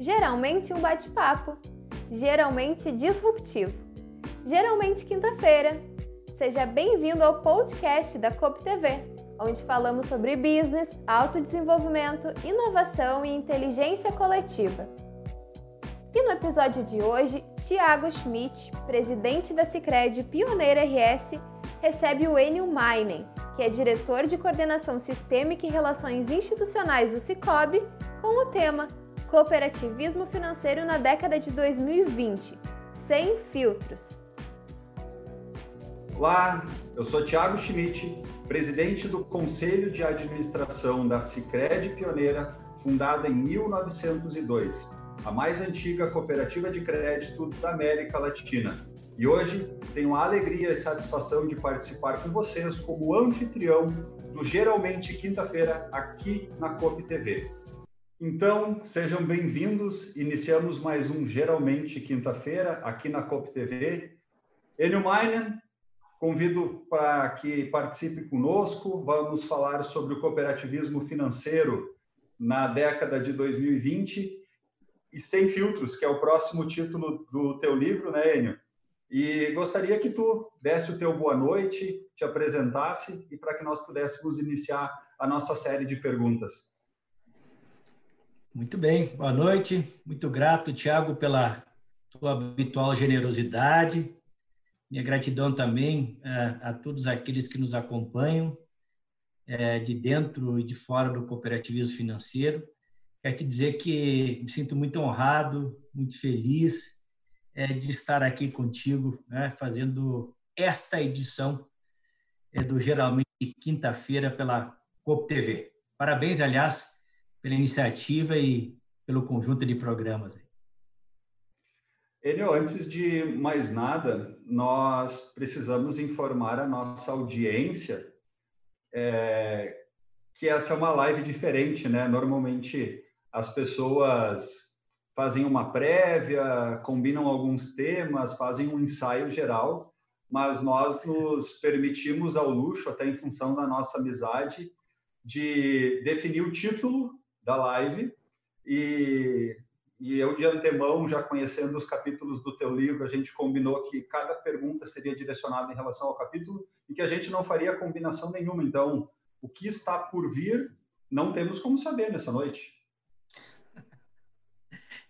geralmente um bate-papo, geralmente disruptivo, geralmente quinta-feira. Seja bem-vindo ao podcast da COP TV, onde falamos sobre business, autodesenvolvimento, inovação e inteligência coletiva. E no episódio de hoje, Tiago Schmidt, presidente da Sicredi Pioneira RS, recebe o Enio Mainen, que é diretor de coordenação sistêmica e relações institucionais do Cicobi, com o tema Cooperativismo financeiro na década de 2020, sem filtros. Olá, eu sou Tiago Schmidt, presidente do Conselho de Administração da Sicredi Pioneira, fundada em 1902, a mais antiga cooperativa de crédito da América Latina e hoje tenho a alegria e satisfação de participar com vocês como anfitrião do Geralmente Quinta-feira aqui na COP TV. Então, sejam bem-vindos. Iniciamos mais um Geralmente Quinta-feira aqui na COP TV. Enio Mainen, convido para que participe conosco. Vamos falar sobre o cooperativismo financeiro na década de 2020 e sem filtros, que é o próximo título do teu livro, né, Enio? E gostaria que tu desse o teu boa noite, te apresentasse e para que nós pudéssemos iniciar a nossa série de perguntas. Muito bem, boa noite. Muito grato, Tiago, pela tua habitual generosidade. Minha gratidão também a, é, a todos aqueles que nos acompanham é, de dentro e de fora do cooperativismo financeiro. Quero te dizer que me sinto muito honrado, muito feliz é, de estar aqui contigo, né, fazendo esta edição é, do Geralmente Quinta-feira pela COP TV. Parabéns, aliás, pela iniciativa e pelo conjunto de programas. Enio, antes de mais nada, nós precisamos informar a nossa audiência é, que essa é uma live diferente, né? Normalmente as pessoas fazem uma prévia, combinam alguns temas, fazem um ensaio geral, mas nós nos permitimos ao luxo, até em função da nossa amizade, de definir o título da live e, e eu de antemão, já conhecendo os capítulos do teu livro, a gente combinou que cada pergunta seria direcionada em relação ao capítulo e que a gente não faria combinação nenhuma. Então, o que está por vir, não temos como saber nessa noite.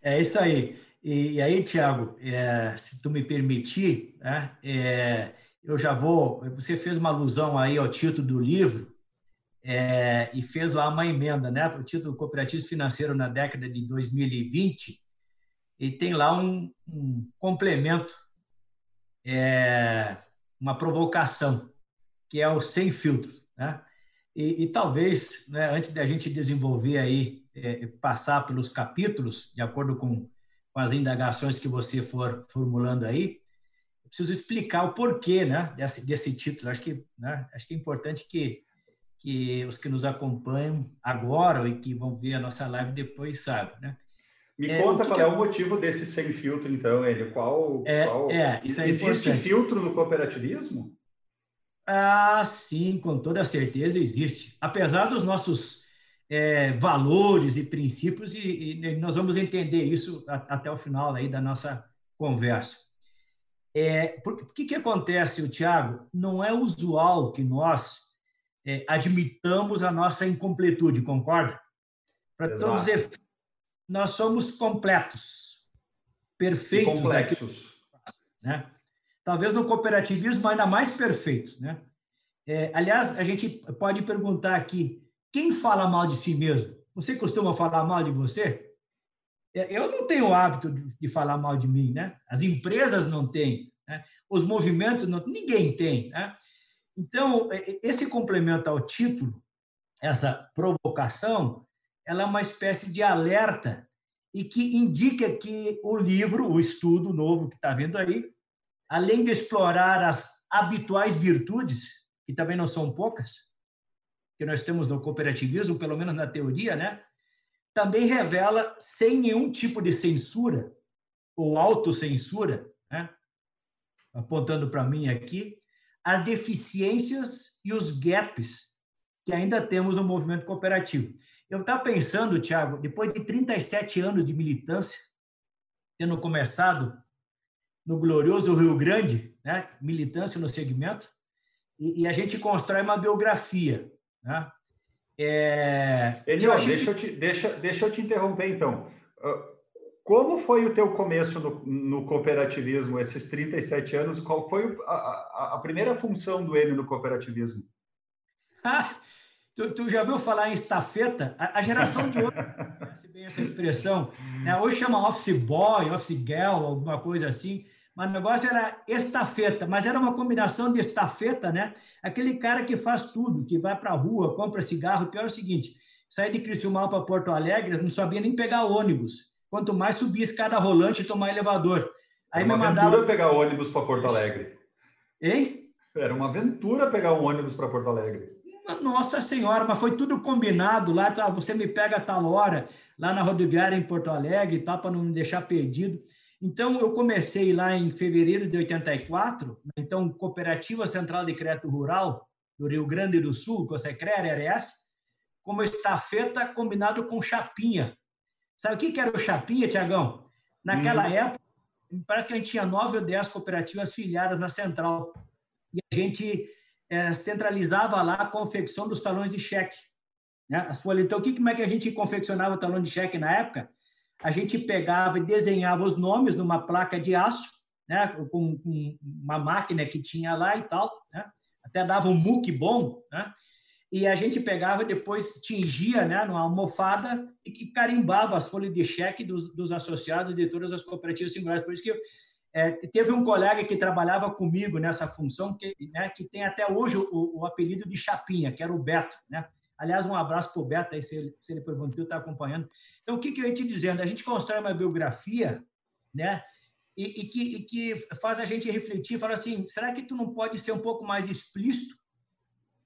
É isso aí. E, e aí, Tiago, é, se tu me permitir, né, é, eu já vou. Você fez uma alusão aí ao título do livro é, e fez lá uma emenda, né, para o título Cooperativo Financeiro na década de 2020 e tem lá um, um complemento, é, uma provocação, que é o sem filtro, né? E, e talvez, né, antes da gente desenvolver aí é, passar pelos capítulos, de acordo com, com as indagações que você for formulando aí, preciso explicar o porquê né, desse, desse título. Acho que, né, acho que é importante que, que os que nos acompanham agora e que vão ver a nossa live depois saibam. Né? Me é, conta qual é o motivo desse sem filtro, então, ele. Qual, é, qual... É, isso é Existe filtro no cooperativismo? Ah, sim, com toda certeza existe. Apesar dos nossos é, valores e princípios, e, e, nós vamos entender isso até o final aí da nossa conversa. É, o que, que acontece, Tiago? Não é usual que nós é, admitamos a nossa incompletude, concorda? Para todos os nós somos completos, perfeitos. E complexos. né? Talvez no cooperativismo ainda mais perfeitos. Né? É, aliás, a gente pode perguntar aqui, quem fala mal de si mesmo? Você costuma falar mal de você? É, eu não tenho o hábito de falar mal de mim, né? As empresas não têm, né? os movimentos não, ninguém tem, né? Então esse complemento ao título, essa provocação, ela é uma espécie de alerta e que indica que o livro, o estudo novo que está vindo aí, além de explorar as habituais virtudes, que também não são poucas, que nós temos no cooperativismo, pelo menos na teoria, né? também revela, sem nenhum tipo de censura ou autocensura, né? apontando para mim aqui, as deficiências e os gaps que ainda temos no movimento cooperativo. Eu estava pensando, Tiago, depois de 37 anos de militância, tendo começado no glorioso Rio Grande, né? militância no segmento, e, e a gente constrói uma biografia. Né? É... Elion, deixa, eu te, deixa, deixa eu te interromper, então. Ah, como foi o teu começo no, no cooperativismo, esses 37 anos? Qual foi a, a, a primeira função do Enio no cooperativismo? tu, tu, já ouviu falar em estafeta? A, a geração de hoje conhece bem essa expressão. Né? Hoje chama office boy, office girl, alguma coisa assim. Mas o negócio era estafeta, mas era uma combinação de estafeta, né? Aquele cara que faz tudo, que vai para a rua, compra cigarro. O pior é o seguinte: sair de Criciúmal para Porto Alegre, não sabia nem pegar ônibus. Quanto mais subir escada rolante e tomar elevador. Aí era uma aventura pegar ônibus para Porto Alegre. Hein? Era uma aventura pegar um ônibus para Porto Alegre. Nossa Senhora, mas foi tudo combinado lá. Tá? Você me pega a tal hora, lá na rodoviária em Porto Alegre tal, para não me deixar perdido. Então, eu comecei lá em fevereiro de 84, então, Cooperativa Central de Crédito Rural do Rio Grande do Sul, que você crê, RS, como estafeta combinado com chapinha. Sabe o que era o chapinha, Tiagão? Naquela hum. época, parece que a gente tinha nove ou dez cooperativas filiadas na Central. E a gente é, centralizava lá a confecção dos talões de cheque. Né? As folhas. Então, o que, como é que a gente confeccionava o talão de cheque na época? a gente pegava e desenhava os nomes numa placa de aço, né, com, com uma máquina que tinha lá e tal, né, até dava um muque bom, né, e a gente pegava e depois tingia né, numa almofada e que carimbava as folhas de cheque dos, dos associados de todas as cooperativas singulares. Por isso que é, teve um colega que trabalhava comigo nessa função, que, né, que tem até hoje o, o, apelido de Chapinha, que era o Beto. Né? Aliás, um abraço para o Beto, aí, se ele, se ele perguntou, está acompanhando. Então, o que, que eu ia te dizendo? A gente constrói uma biografia, né? E, e, que, e que faz a gente refletir, fala assim, será que tu não pode ser um pouco mais explícito?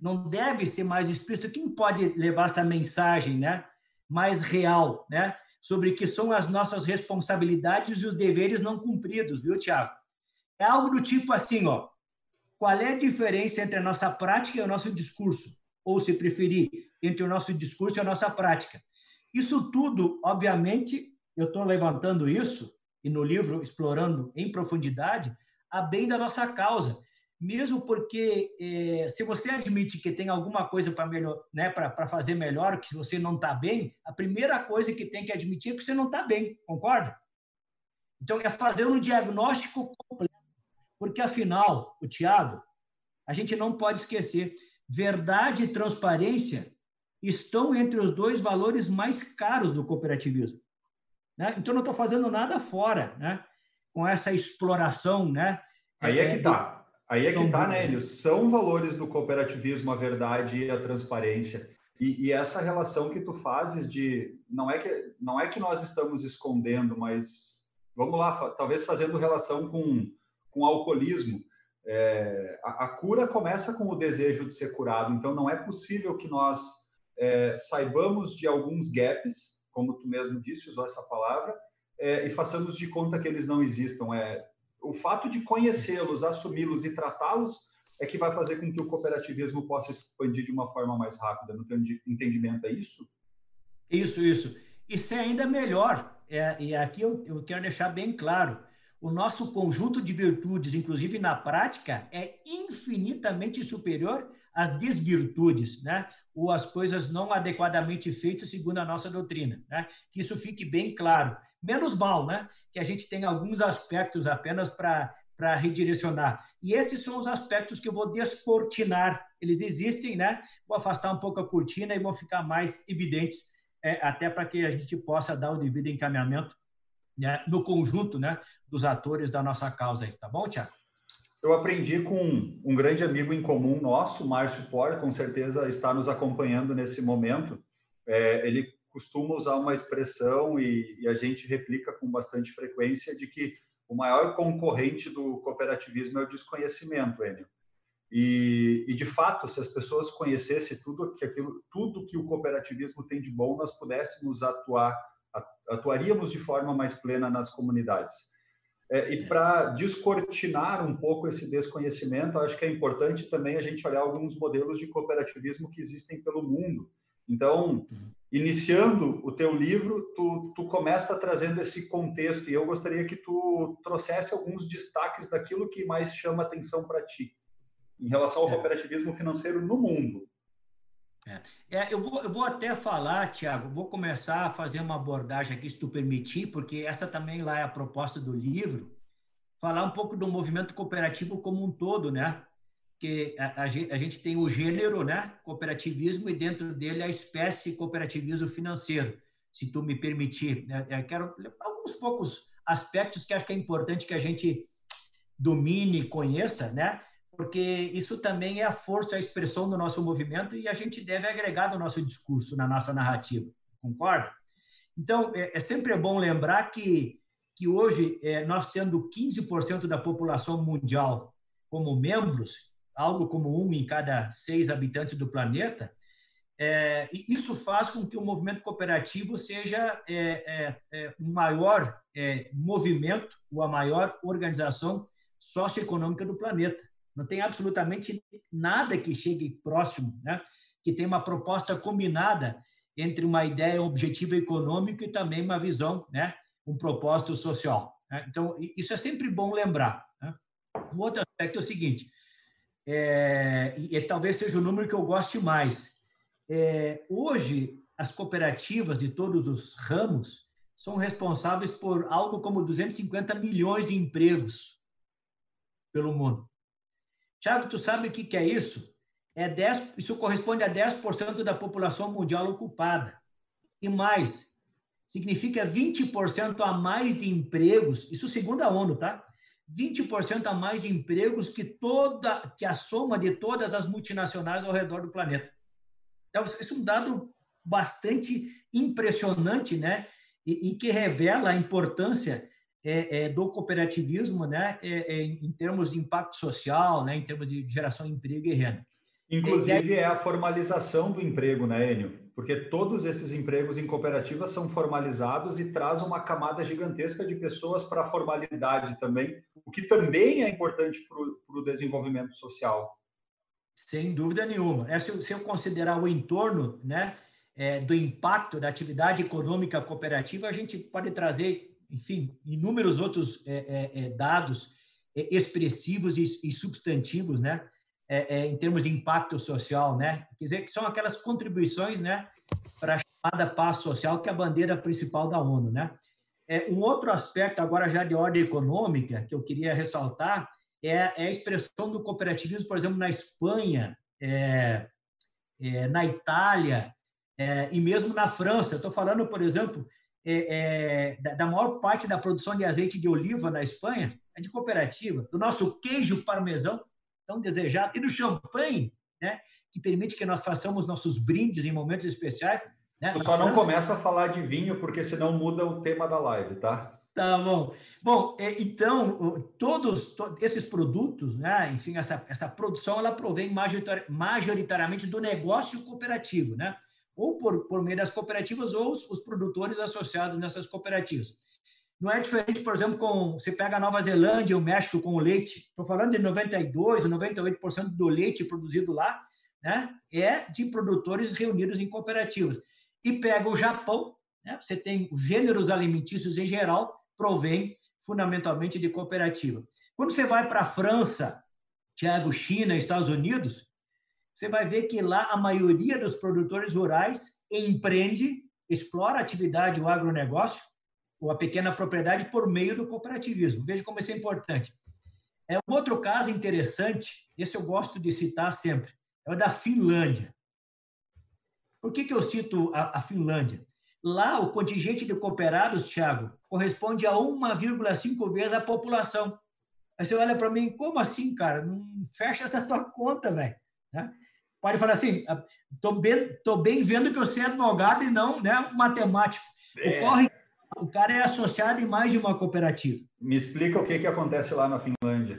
Não deve ser mais explícito? Quem pode levar essa mensagem, né? Mais real, né? Sobre que são as nossas responsabilidades e os deveres não cumpridos, viu, Tiago? É algo do tipo assim, ó. Qual é a diferença entre a nossa prática e o nosso discurso? ou, se preferir, entre o nosso discurso e a nossa prática. Isso tudo, obviamente, eu estou levantando isso, e no livro explorando em profundidade, a bem da nossa causa. Mesmo porque, eh, se você admite que tem alguma coisa para melhor, né, para fazer melhor, que você não está bem, a primeira coisa que tem que admitir é que você não está bem, concorda? Então, é fazer um diagnóstico completo. Porque, afinal, o Tiago, a gente não pode esquecer verdade e transparência estão entre os dois valores mais caros do cooperativismo. Né? Então, não estou fazendo nada fora né? com essa exploração. Né? Aí é que está. Aí é que está, né, Hélio? São valores do cooperativismo a verdade e a transparência. E, e, essa relação que tu fazes de não é que não é que nós estamos escondendo, mas vamos lá, talvez fazendo relação com com alcoolismo. É, a, a, cura começa com o desejo de ser curado, então não é possível que nós é, saibamos de alguns gaps, como tu mesmo disse, usou essa palavra, é, e façamos de conta que eles não existam. É, o fato de conhecê-los, assumi-los e tratá-los é que vai fazer com que o cooperativismo possa expandir de uma forma mais rápida. No entendimento, é isso? Isso, isso. Isso é ainda melhor. É, e aqui eu, eu quero deixar bem claro o nosso conjunto de virtudes, inclusive na prática, é infinitamente superior às desvirtudes, né? ou às coisas não adequadamente feitas segundo a nossa doutrina. Né? Que isso fique bem claro. Menos mal, né? que a gente tem alguns aspectos apenas para para redirecionar. E esses são os aspectos que eu vou descortinar. Eles existem, né? Vou afastar um pouco a cortina e vão ficar mais evidentes, é, até para que a gente possa dar o devido encaminhamento né, no conjunto né, dos atores da nossa causa aí, tá bom, Tiago? Eu aprendi com um grande amigo em comum nosso, Márcio Por, com certeza está nos acompanhando nesse momento. É, ele costuma usar uma expressão e, e, a gente replica com bastante frequência de que o maior concorrente do cooperativismo é o desconhecimento, Enio. E, e, de fato, se as pessoas conhecessem tudo que aquilo, tudo que o cooperativismo tem de bom, nós pudéssemos atuar atuaríamos de forma mais plena nas comunidades. É, e para descortinar um pouco esse desconhecimento, acho que é importante também a gente olhar alguns modelos de cooperativismo que existem pelo mundo. Então, iniciando o teu livro, tu, tu começa trazendo esse contexto e eu gostaria que tu trouxesse alguns destaques daquilo que mais chama atenção para ti em relação ao é. cooperativismo financeiro no mundo. É. É, eu, vou, eu vou até falar, Tiago, vou começar a fazer uma abordagem aqui, se tu permitir, porque essa também lá é a proposta do livro, falar um pouco do movimento cooperativo como um todo, né? que a, a, gente tem o gênero, né, cooperativismo, e dentro dele a espécie cooperativismo financeiro, se tu me permitir. Né? Eu quero alguns poucos aspectos que acho que é importante que a gente domine, conheça, né? Porque isso também é a força, a expressão do nosso movimento e a gente deve agregar no nosso discurso, na nossa narrativa. Concorda? Então, é, é sempre bom lembrar que, que hoje, é, nós tendo 15% da população mundial como membros, algo como um em cada seis habitantes do planeta, é, isso faz com que o movimento cooperativo seja é, é, é maior é, movimento ou a maior organização socioeconômica do planeta. Não tem absolutamente nada que chegue próximo, né? que tenha uma proposta combinada entre uma ideia, um objetivo econômico e também uma visão, né? um propósito social. Né? Então, isso é sempre bom lembrar. Né? Um outro aspecto é o seguinte: é, e, e, talvez seja o número que eu goste mais. É, hoje, as cooperativas de todos os ramos são responsáveis por algo como 250 milhões de empregos pelo mundo. Tiago, tu sabe o que, que é isso? É 10, isso corresponde a 10% da população mundial ocupada. E mais, significa 20% a mais de empregos, isso segundo a ONU, tá? 20% a mais de empregos que toda que a soma de todas as multinacionais ao redor do planeta. Então, isso é um dado bastante impressionante, né? E, e que revela a importância é, é, do cooperativismo, né? É, é em termos de impacto social, né? Em termos de geração de emprego e renda. Inclusive é a formalização do emprego, né, Enio? Porque todos esses empregos em cooperativas são formalizados e traz uma camada gigantesca de pessoas para a formalidade também, o que também é importante para o desenvolvimento social. Sem dúvida nenhuma. É, se, eu considerar o entorno né, é, do impacto da atividade econômica cooperativa, a gente pode trazer, enfim, inúmeros outros é, é, é dados é, expressivos e, e substantivos, né? é, em termos de impacto social, né? Quer dizer, que são aquelas contribuições, né, para a chamada paz social, que é a bandeira principal da ONU, né? Um outro aspecto, agora já de ordem econômica, que eu queria ressaltar, é, é a expressão do cooperativismo, por exemplo, na Espanha, é, é na Itália é, e mesmo na França. Estou falando, por exemplo, é, da, da maior parte da produção de azeite de oliva na Espanha, é de cooperativa. Do nosso queijo parmesão, tão desejado, e do champanhe, né, que permite que nós façamos nossos brindes em momentos especiais. Né? só não começa a falar de vinho, porque senão muda o tema da live, tá? Tá bom. Bom, é, então, todos, esses produtos, né, enfim, essa, essa produção, ela provém majoritariamente do negócio cooperativo, né? Ou por, por meio das cooperativas ou os, os produtores associados nessas cooperativas. Não é diferente, por exemplo, com você pega a Nova Zelândia o México com o leite. Estou falando de 92, 98% do leite produzido lá, né, é de produtores reunidos em cooperativas. E pega o Japão, né, você tem os gêneros alimentícios em geral provém fundamentalmente de cooperativa. Quando você vai para a França, Tiago, China, Estados Unidos, você vai ver que lá a maioria dos produtores rurais empreende, explora a atividade, o agronegócio, ou a pequena propriedade por meio do cooperativismo. Veja como isso é importante. É um outro caso interessante, esse eu gosto de citar sempre, é o da Finlândia. Por que, que eu cito a, a Finlândia? Lá, o contingente de cooperados, Thiago, corresponde a 1,5 vezes a população. Aí você olha para mim, como assim, cara? Não fecha essa tua conta, velho. Né? Pode falar assim, estou bem, tô bem vendo que você é advogado e não né, matemático. É. Ocorre o cara é associado em mais de uma cooperativa. Me explica o que, que acontece lá na Finlândia.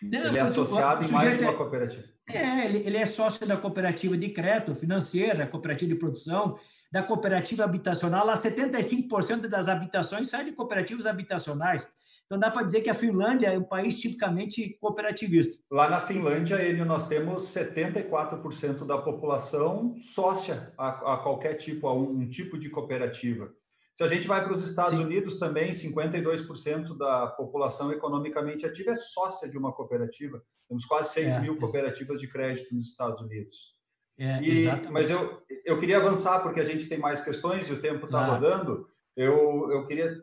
Não, Ele é associado em mais de uma cooperativa. É, ele, ele é sócio da cooperativa de crédito financeira, cooperativa de produção, da cooperativa habitacional. Lá, 75% das habitações saem de cooperativas habitacionais. Então, dá para dizer que a Finlândia é um país tipicamente cooperativista. Lá na Finlândia, ele, nós temos 74% da população sócia a, a qualquer tipo, a um, um, tipo de cooperativa. Se a gente vai para os Estados Sim. Unidos também, 52% da população economicamente ativa é sócia de uma cooperativa. Temos quase 6 é, mil cooperativas de crédito nos Estados Unidos. É, e, mas eu, eu queria avançar, porque a gente tem mais questões e o tempo está claro. rodando. Eu, eu queria.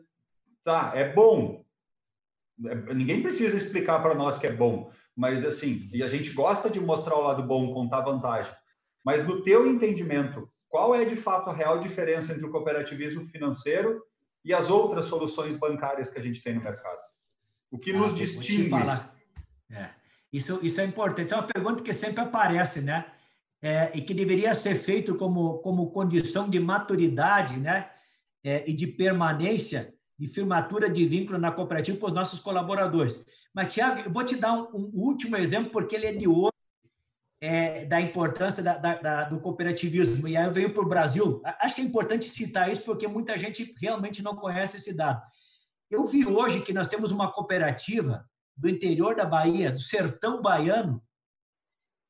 Tá, é bom, é, ninguém precisa explicar para nós que é bom, mas assim, e a gente gosta de mostrar o lado bom, contar vantagem. Mas no teu entendimento, qual é de fato a real diferença entre o cooperativismo financeiro e as outras soluções bancárias que a gente tem no mercado? O que ah, nos distingue? falar. É. Isso, isso é importante. Isso é uma pergunta que sempre aparece, né? É, e que deveria ser feito como, como condição de maturidade, né? É, e de permanência de firmatura de vínculo na cooperativa para os nossos colaboradores. Mas, Tiago, eu vou te dar um, um, último exemplo, porque ele é de hoje, é, da importância da, da, da, do cooperativismo. E aí eu venho para o Brasil. Acho que é importante citar isso, porque muita gente realmente não conhece esse dado. Eu vi hoje que nós temos uma cooperativa do interior da Bahia, do sertão baiano,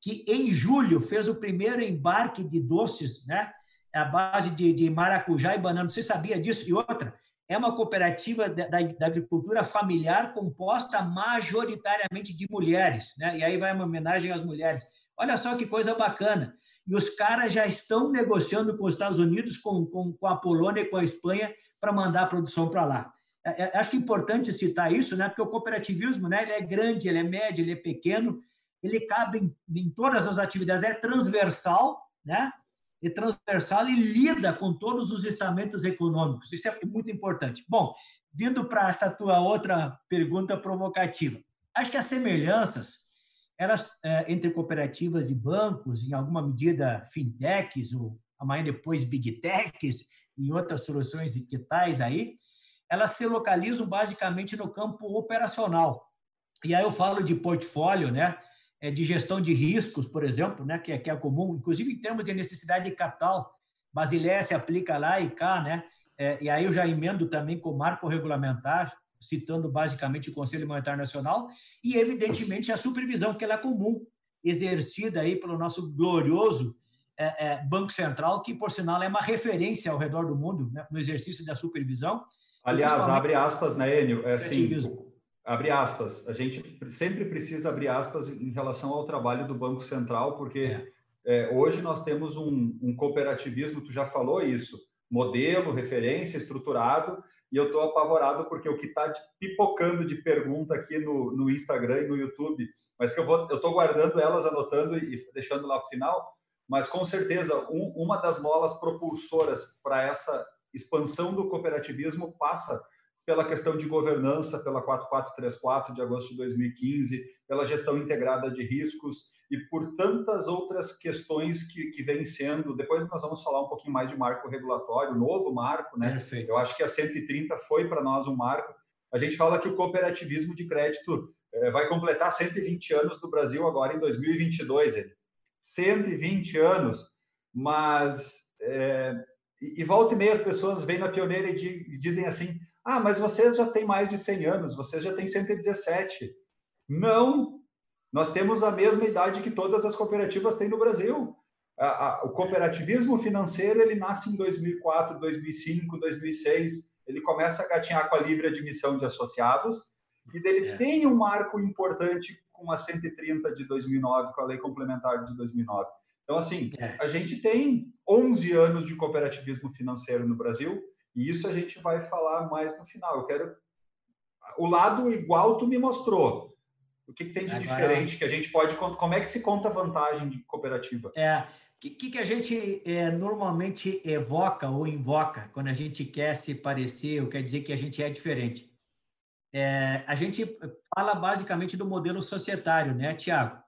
que em julho fez o primeiro embarque de doces, né? A base de, de maracujá e banana. Você sabia disso? E outra, é uma cooperativa da, da, agricultura familiar composta majoritariamente de mulheres, né? E aí vai uma homenagem às mulheres. Olha só que coisa bacana. E os caras já estão negociando com os Estados Unidos, com, com, com a Polônia e com a Espanha para mandar a produção para lá. É, é, acho que é importante citar isso, né? Porque o cooperativismo, né? Ele é grande, ele é médio, ele é pequeno, ele cabe em, em todas as atividades, é transversal, né? e transversal e lida com todos os estamentos econômicos. Isso é muito importante. Bom, vindo para essa tua outra pergunta provocativa, acho que as semelhanças elas é, entre cooperativas e bancos, em alguma medida fintechs ou amanhã depois big techs e outras soluções digitais aí, elas se localizam basicamente no campo operacional. E aí eu falo de portfólio, né? É, de gestão de riscos, por exemplo, né, que é, que é comum, inclusive em termos de necessidade de capital. Basileia se aplica lá e cá, né? E aí eu já emendo também com o marco regulamentar, citando basicamente o Conselho Monetário Nacional, e evidentemente a supervisão, que ela é comum, exercida aí pelo nosso glorioso é, é, Banco Central, que, por sinal, é uma referência ao redor do mundo né, no exercício da supervisão. Aliás, abre aspas, né, Enio? É assim, abre aspas, a gente sempre precisa abrir aspas em relação ao trabalho do Banco Central, porque é. É, hoje nós temos um, um, cooperativismo, tu já falou isso, modelo, referência, estruturado, e eu estou apavorado porque o que está pipocando de pergunta aqui no, no Instagram e no YouTube, mas que eu vou, eu estou guardando elas, anotando e deixando lá para o final, mas com certeza um, uma das molas propulsoras para essa expansão do cooperativismo passa pela questão de governança, pela 4434 de agosto de 2015, pela gestão integrada de riscos e por tantas outras questões que, que vêm sendo. Depois nós vamos falar um pouquinho mais de marco regulatório, novo marco, né? Perfeito. Eu acho que a 130 foi para nós um marco. A gente fala que o cooperativismo de crédito é, vai completar 120 anos no Brasil agora em 2022. Ele. 120 anos, mas é, e, volta e meia as pessoas vêm na pioneira e dizem assim: ah, mas vocês já têm mais de 100 anos, vocês já têm 117. Não, nós temos a mesma idade que todas as cooperativas têm no Brasil. O cooperativismo financeiro ele nasce em 2004, 2005, 2006. Ele começa a gatinhar com a livre admissão de associados e dele é. tem um marco importante com a 130 de 2009, com a lei complementar de 2009. Então, assim, é. a gente tem 11 anos de cooperativismo financeiro no Brasil e isso a gente vai falar mais no final. Eu quero. O lado igual tu me mostrou. O que, que tem de Agora, diferente que a gente pode. Como é que se conta vantagem de cooperativa? É. O que, que a gente é, normalmente evoca ou invoca quando a gente quer se parecer ou quer dizer que a gente é diferente? É, a gente fala basicamente do modelo societário, né, Tiago?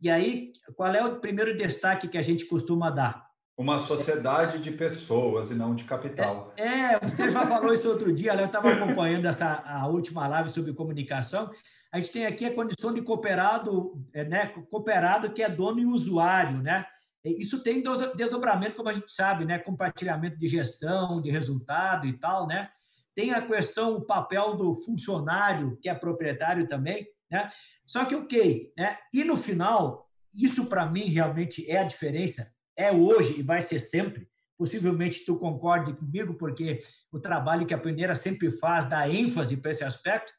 E aí, qual é o primeiro destaque que a gente costuma dar? Uma sociedade de pessoas e não de capital. É, é você já falou isso outro dia, eu estava acompanhando essa, a última live sobre comunicação. A gente tem aqui a condição de cooperado, é, né? Cooperado que é dono e usuário, né? Isso tem desdobramento, como a gente sabe, né? Compartilhamento de gestão, de resultado e tal, né? Tem a questão, o papel do funcionário, que é proprietário também, né? Só que, ok, né? E no final, isso para mim realmente é a diferença, é hoje e vai ser sempre. Possivelmente tu concorde comigo, porque o trabalho que a Pioneira sempre faz dá ênfase para esse aspecto.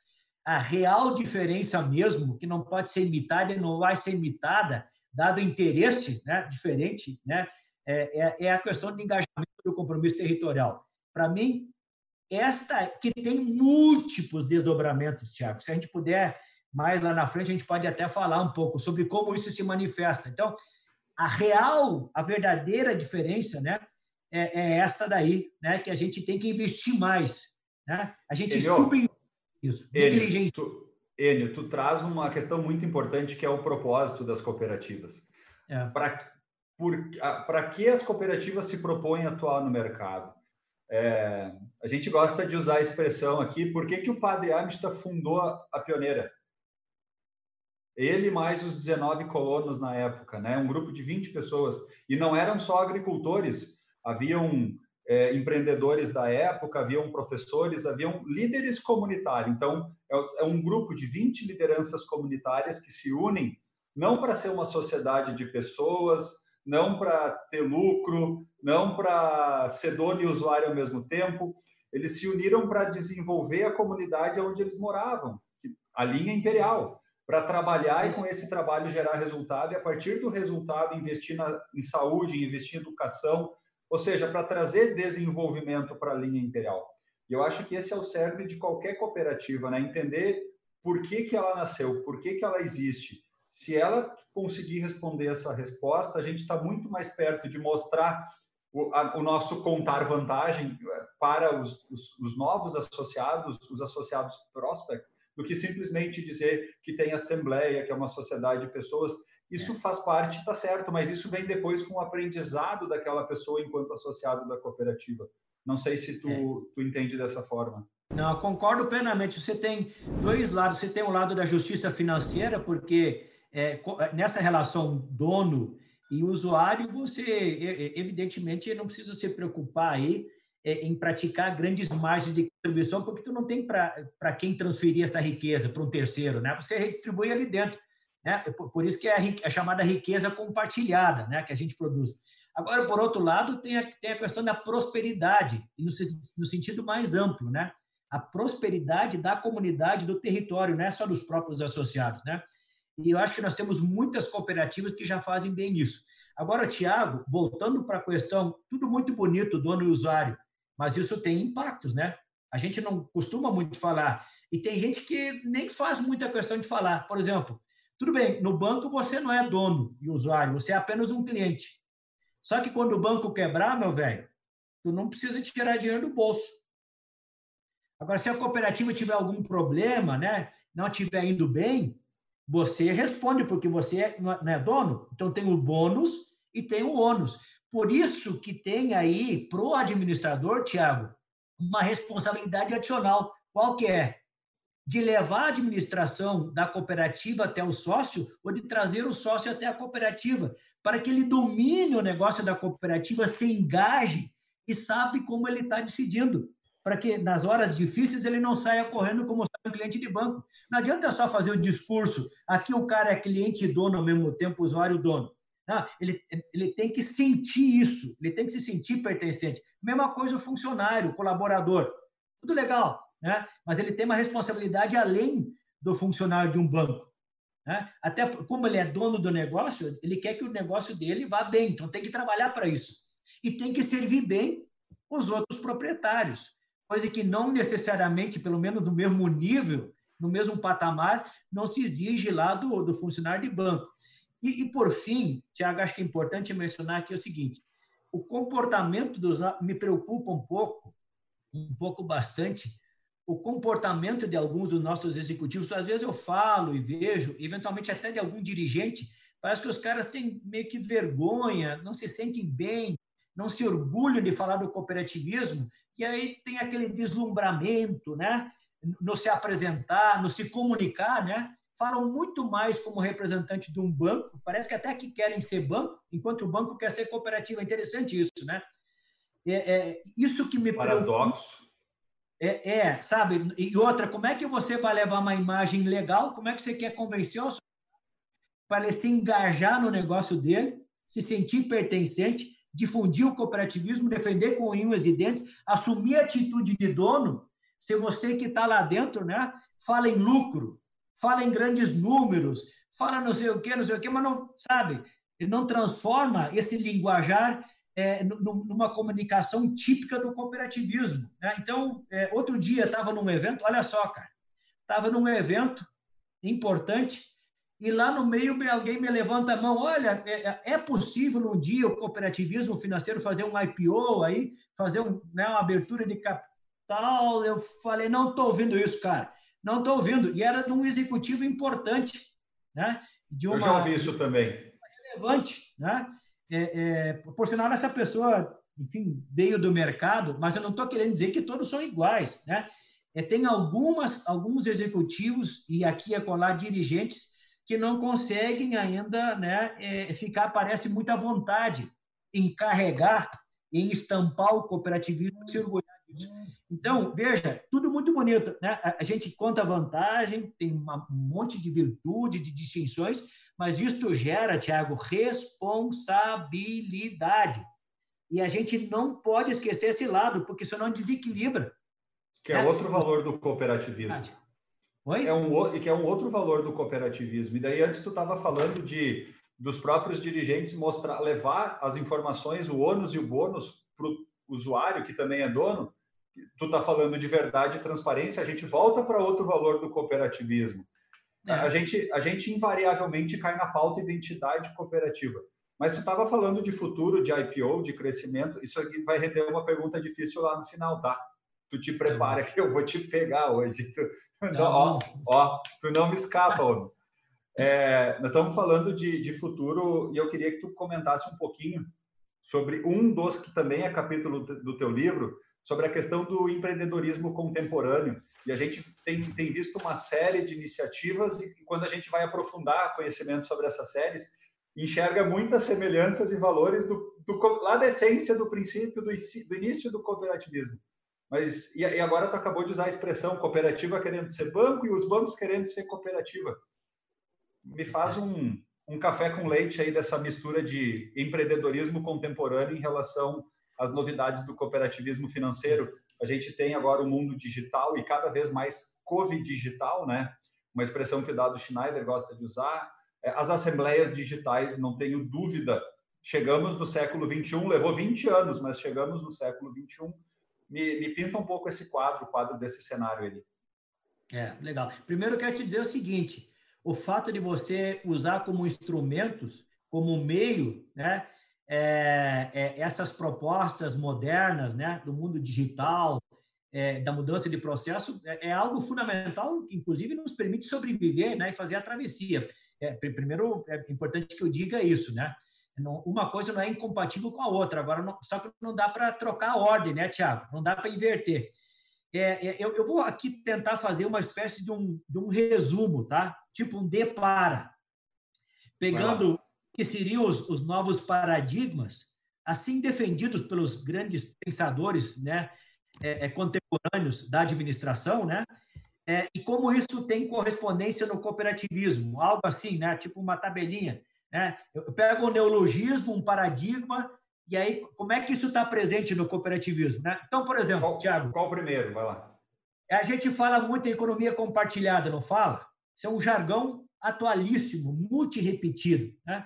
A real diferença mesmo, que não pode ser imitada e não vai ser imitada, dado interesse né, diferente, né, é, é, é a questão de engajamento do compromisso territorial. Para mim, esta que tem múltiplos desdobramentos, Tiago. Se a gente puder mais lá na frente, a gente pode até falar um pouco sobre como isso se manifesta. Então, a real, a verdadeira diferença, né, é, é essa daí, né, que a gente tem que investir mais, né? A gente super isso. Enio, tu, Enio, tu traz uma questão muito importante que é o propósito das cooperativas. É. Para que as cooperativas se propõem a atuar no mercado? É, a gente gosta de usar a expressão aqui, por que, que o padre Amistad fundou a Pioneira? Ele mais os 19 colonos na época, né? um grupo de 20 pessoas. E não eram só agricultores, haviam é, empreendedores da época, haviam professores, haviam líderes comunitários. Então, é, é um grupo de 20 lideranças comunitárias que se unem não para ser uma sociedade de pessoas, não para ter lucro, não para ser dono e usuário ao mesmo tempo. Eles se uniram para desenvolver a comunidade onde eles moravam, a linha imperial para trabalhar e com esse trabalho gerar resultado e a partir do resultado investir na, em saúde, investir em educação, ou seja, para trazer desenvolvimento para a linha imperial. E eu acho que esse é o cerne de qualquer cooperativa, né? Entender por que, que ela nasceu, por que, que ela existe. Se ela conseguir responder essa resposta, a gente está muito mais perto de mostrar o, a, o nosso contar vantagem eh, para os, os, os novos associados, os associados prospect, do que simplesmente dizer que tem assembleia, que é uma sociedade de pessoas. Isso é. faz parte, está certo, mas isso vem depois com o aprendizado daquela pessoa enquanto associado da cooperativa. Não sei se tu, é. tu entende dessa forma. Não, concordo plenamente. Você tem dois lados. Você tem o lado da justiça financeira, porque é, é nessa relação dono e usuário, você evidentemente não precisa se preocupar aí em praticar grandes margens de contribuição, porque tu não tem para quem transferir essa riqueza para um terceiro, né? Você redistribui ali dentro, né? Por isso que é a, a chamada riqueza compartilhada, né? Que a gente produz. Agora, por outro lado, tem a, tem a questão da prosperidade, no, no sentido mais amplo, né? A prosperidade da comunidade, do território, não é só dos próprios associados, né? E eu acho que nós temos muitas cooperativas que já fazem bem isso. Agora, Tiago, voltando para a questão, tudo muito bonito, dono e usuário, mas isso tem impactos, né? A gente não costuma muito falar. E tem gente que nem faz muita questão de falar. Por exemplo, tudo bem, no banco você não é dono e usuário, você é apenas um cliente. Só que quando o banco quebrar, meu velho, tu não precisa tirar dinheiro do bolso. Agora, se a cooperativa tiver algum problema, né, não estiver indo bem, você responde, porque você é, não é dono. Então, tem o bônus e tem o ônus. Por isso que tem aí, para o administrador, Tiago, uma responsabilidade adicional. Qual que é? De levar a administração da cooperativa até o sócio ou de trazer o sócio até a cooperativa, para que ele domine o negócio da cooperativa, se engaje e sabe como ele está decidindo, para que nas horas difíceis ele não saia correndo como um cliente de banco. Não adianta só fazer o discurso, aqui o cara é cliente e dono ao mesmo tempo, usuário e dono. Não, ele, ele tem que sentir isso, ele tem que se sentir pertencente. Mesma coisa o funcionário, o colaborador. Tudo legal, né? mas ele tem uma responsabilidade além do funcionário de um banco. Né? Até como ele é dono do negócio, ele quer que o negócio dele vá bem, então tem que trabalhar para isso. E tem que servir bem os outros proprietários, coisa que não necessariamente, pelo menos no mesmo nível, no mesmo patamar, não se exige lá do, do funcionário de banco. E, e por fim, Tiago, acho que é importante mencionar aqui o seguinte: o comportamento dos me preocupa um pouco, um pouco bastante, o comportamento de alguns dos nossos executivos. Às vezes eu falo e vejo, eventualmente até de algum dirigente, parece que os caras têm meio que vergonha, não se sentem bem, não se orgulham de falar do cooperativismo, e aí tem aquele deslumbramento, né? no se apresentar, no se comunicar, né? Falam muito mais como representante de um banco, parece que até que querem ser banco, enquanto o banco quer ser cooperativa. É interessante isso, né? É, é isso que me Paradoxo. É, é, sabe? E outra, como é que você vai levar uma imagem legal? Como é que você quer convencer o para ele se engajar no negócio dele, se sentir pertencente, difundir o cooperativismo, defender com unhas e dentes, assumir a atitude de dono se você que está lá dentro, né, fala em lucro, fala em grandes números, fala não sei o quê, não sei o quê, mas não, sabe, não transforma esse linguajar é, numa comunicação típica do cooperativismo. Né? Então, é, outro dia estava num evento, olha só, cara, estava num evento importante e lá no meio alguém me levanta a mão, olha, é, é, é possível um dia o cooperativismo financeiro fazer um IPO aí, fazer um, né, uma abertura de capital tal. Eu falei, não estou ouvindo isso, cara. Não estou ouvindo. E era de um executivo importante, né? De uma, Eu já ouvi isso também. Relevante, né? É, é, por sinal, essa pessoa, enfim, veio do mercado, mas eu não estou querendo dizer que todos são iguais, né? É, tem algumas, alguns executivos e aqui é colar dirigentes que não conseguem ainda né, é, ficar, parece, muita vontade em carregar, em estampar o cooperativismo e então, veja, tudo muito bonito. Né? A gente conta vantagem, tem um monte de virtude, de distinções, mas isso gera, Tiago, responsabilidade. E a gente não pode esquecer esse lado, porque senão desequilibra. Que é, é outro valor do cooperativismo. Oi? É um, que é um outro valor do cooperativismo. E daí, antes tu estava falando de dos próprios dirigentes mostrar, levar as informações, o ônus e o bônus para o usuário, que também é dono, tu está falando de verdade e transparência, a gente volta para outro valor do cooperativismo. É. A, gente, a gente invariavelmente cai na pauta identidade cooperativa. Mas tu estava falando de futuro, de IPO, de crescimento. Isso aqui vai render uma pergunta difícil lá no final, tá? Tu te prepara tá que eu vou te pegar hoje. Tu, tá não, ó, ó, tu não me escapa, homem. É, nós estamos falando de, de futuro e eu queria que tu comentasse um pouquinho sobre um dos que também é capítulo do teu livro, sobre a questão do empreendedorismo contemporâneo. E a gente tem, tem visto uma série de iniciativas e quando a gente vai aprofundar conhecimento sobre essas séries, enxerga muitas semelhanças e valores do, do lá da essência do princípio do, do início do cooperativismo. Mas e, e agora tu acabou de usar a expressão cooperativa querendo ser banco e os bancos querendo ser cooperativa. Me faz um, um café com leite aí dessa mistura de empreendedorismo contemporâneo em relação as novidades do cooperativismo financeiro. A gente tem agora o mundo digital e cada vez mais COVID digital, né? Uma expressão que o Dado Schneider gosta de usar. É, as assembleias digitais, não tenho dúvida. Chegamos no século 21, levou 20 anos, mas chegamos no século 21. Me, me pinta um pouco esse quadro, o quadro desse cenário ali. É, legal. Primeiro, eu quero te dizer o seguinte: o fato de você usar como instrumentos, como meio, né, é, é, essas propostas modernas né, do mundo digital, é, da mudança de processo, é, é, algo fundamental que, inclusive, nos permite sobreviver né, e fazer a travessia. É, primeiro, é importante que eu diga isso, né? uma coisa não é incompatível com a outra. Agora, não, só que não dá para trocar a ordem, né, Tiago? Não dá para inverter. É, eu, eu, vou aqui tentar fazer uma espécie de um, de um resumo, tá? Tipo um depara. Pegando que seriam os, os novos paradigmas, assim defendidos pelos grandes pensadores né, é, é, contemporâneos da administração, né, é, e como isso tem correspondência no cooperativismo, algo assim, né, tipo uma tabelinha. Né? Eu pego um neologismo, um paradigma, e aí como é que isso está presente no cooperativismo? Né? Então, por exemplo, qual, Tiago. Qual o primeiro? Vai lá. A gente fala muito em economia compartilhada, não fala? Isso é um jargão atualíssimo, multirepetido. Né?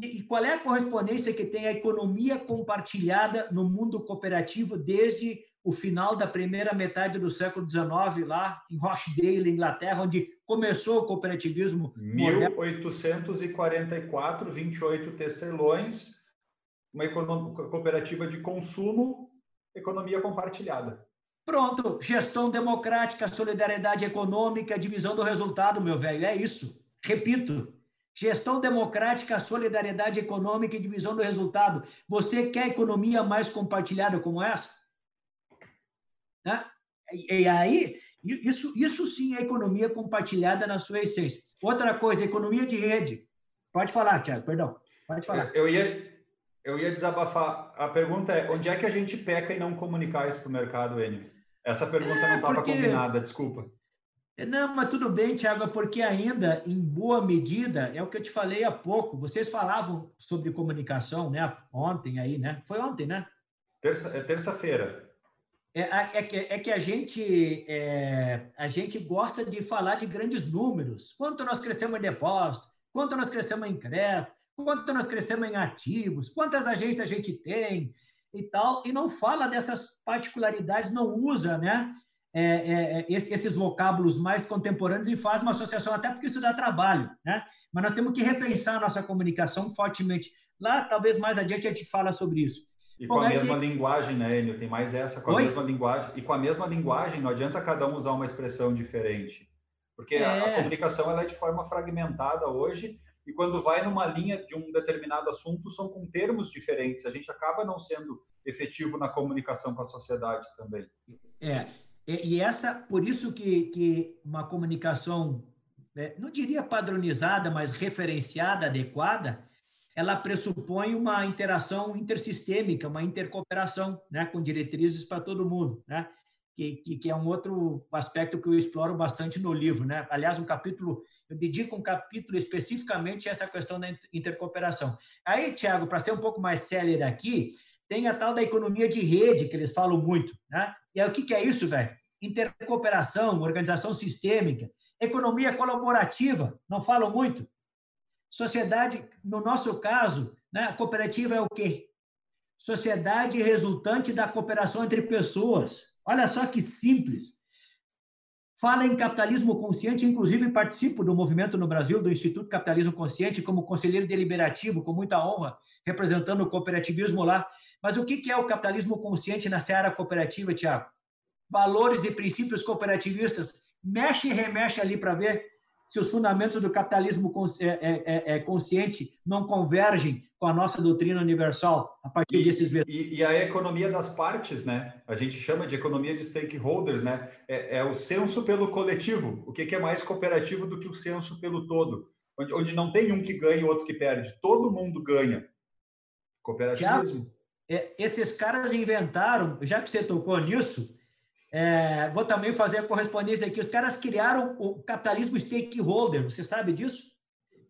E qual é a correspondência que tem a economia compartilhada no mundo cooperativo desde o final da primeira metade do século XIX, lá em Rochdale, Inglaterra, onde começou o cooperativismo? 1844, 28 tecelões, uma cooperativa de consumo, economia compartilhada. Pronto, gestão democrática, solidariedade econômica, divisão do resultado, meu velho, é isso. Repito, Gestão democrática, solidariedade econômica e divisão do resultado. Você quer economia mais compartilhada como essa? Né? E, aí, isso, isso sim é economia compartilhada na sua essência. Outra coisa, economia de rede. Pode falar, Tiago, perdão. Pode falar. Eu ia, eu ia desabafar. A pergunta é: onde é que a gente peca em não comunicar isso para o mercado, Enio? Essa pergunta é, não estava porque... combinada, desculpa. Não, mas tudo bem, Tiago, é porque ainda, em boa medida, é o que eu te falei há pouco. Vocês falavam sobre comunicação, né? Ontem aí, né? Foi ontem, né? Terça, é terça-feira. É, é, que, é que a gente, é, a gente gosta de falar de grandes números. Quanto nós crescemos em depósito, quanto nós crescemos em crédito, quanto nós crescemos em ativos, quantas agências a gente tem e tal, e não fala dessas particularidades, não usa né, é, é, é esses vocábulos mais contemporâneos e faz uma associação, até porque isso dá trabalho. Né? Mas nós temos que repensar a nossa comunicação fortemente. Lá, talvez mais adiante, a gente fala sobre isso. E com Bom, a mesma gente... linguagem, né, Enio? Tem mais essa, com a Oi? mesma linguagem. E com a mesma linguagem, não adianta cada um usar uma expressão diferente. Porque é. a, a, comunicação ela é de forma fragmentada hoje e quando vai numa linha de um determinado assunto são com termos diferentes. A gente acaba não sendo efetivo na comunicação com a sociedade também. É, e essa, por isso que, que uma comunicação, né, não diria padronizada, mas referenciada, adequada, ela pressupõe uma interação intersistêmica, uma intercooperação, né, com diretrizes para todo mundo, né? que, que, é um outro aspecto que eu exploro bastante no livro. Né? Aliás, um capítulo, eu dedico um capítulo especificamente a essa questão da intercooperação. Aí, Tiago, para ser um pouco mais célere aqui, tem a tal da economia de rede, que eles falam muito. Né? E aí, o que, que é isso, velho? Intercooperação, organização sistêmica, economia colaborativa, não falam muito. Sociedade, no nosso caso, né, a cooperativa é o quê? Sociedade resultante da cooperação entre pessoas. Olha só que simples. Fala em capitalismo consciente, inclusive participo do movimento no Brasil do Instituto Capitalismo Consciente como conselheiro deliberativo, com muita honra, representando o cooperativismo lá. Mas o que é o capitalismo consciente na seara cooperativa, Tiago? Valores e princípios cooperativistas. Mexe e remexe ali para ver se os fundamentos do capitalismo é, é, é, é, consciente não convergem com a nossa doutrina universal a partir e, desses e, e, a economia das partes, né? A gente chama de economia de stakeholders, né? É, é o senso pelo coletivo. O que, que, é mais cooperativo do que o senso pelo todo? Onde, onde não tem um que ganha e outro que perde. Todo mundo ganha. Cooperativismo. Já, esses caras inventaram, já que você tocou nisso, é, vou também fazer a correspondência aqui. Os caras criaram o capitalismo stakeholder, você sabe disso?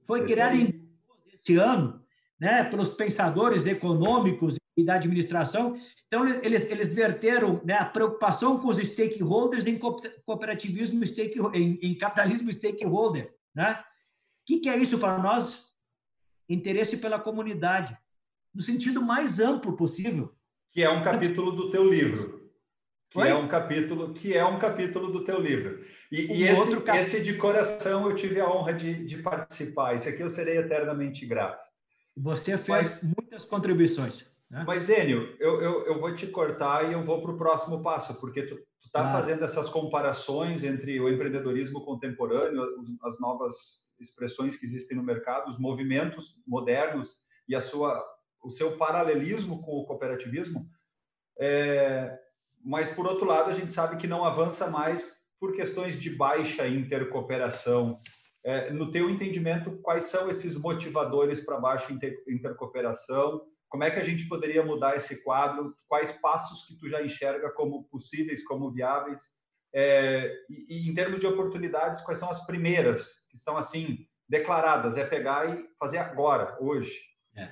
Foi criado em esse ano, né, pelos pensadores econômicos e da administração. Então, eles, eles verteram né, a preocupação com os stakeholders em cooperativismo, stake, em, em capitalismo stakeholder. Né? O que, que é isso para nós? Interesse pela comunidade, no sentido mais amplo possível. Que é um capítulo do teu livro que é um capítulo que é um capítulo do teu livro. E, um e esse, cap... esse de coração eu tive a honra de, de, participar. Esse aqui eu serei eternamente grato. Você fez mas, muitas contribuições. Né? Mas, Enio, eu, eu, eu, vou te cortar e eu vou para o próximo passo, porque tu está claro. fazendo essas comparações entre o empreendedorismo contemporâneo, as novas expressões que existem no mercado, os movimentos modernos e a sua, o seu paralelismo com o cooperativismo. É, mas por outro lado a gente sabe que não avança mais por questões de baixa intercooperação. É, no teu entendimento, quais são esses motivadores para baixa inter, intercooperação? Como é que a gente poderia mudar esse quadro? Quais passos que tu já enxerga como possíveis, como viáveis? É, e, e, em termos de oportunidades, quais são as primeiras que estão assim declaradas? É pegar e fazer agora, hoje. É,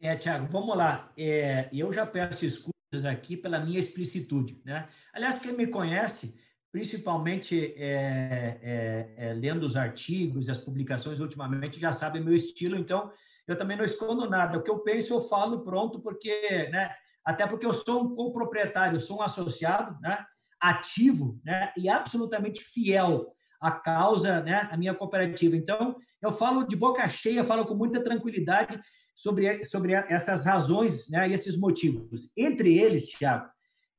é Tiago, vamos lá. É, eu já peço desculpas aqui pela minha explicitude. Né? Aliás, quem me conhece, principalmente é, é, é, lendo os artigos, as publicações ultimamente, já sabe meu estilo, então eu também não escondo nada. O que eu penso, eu falo pronto, porque, né, até porque eu sou um coproprietário, sou um associado, né, ativo né, e absolutamente fiel à causa, né, à minha cooperativa. Então, eu falo de boca cheia, falo com muita tranquilidade sobre, sobre essas razões né, e esses motivos. Entre eles, Tiago,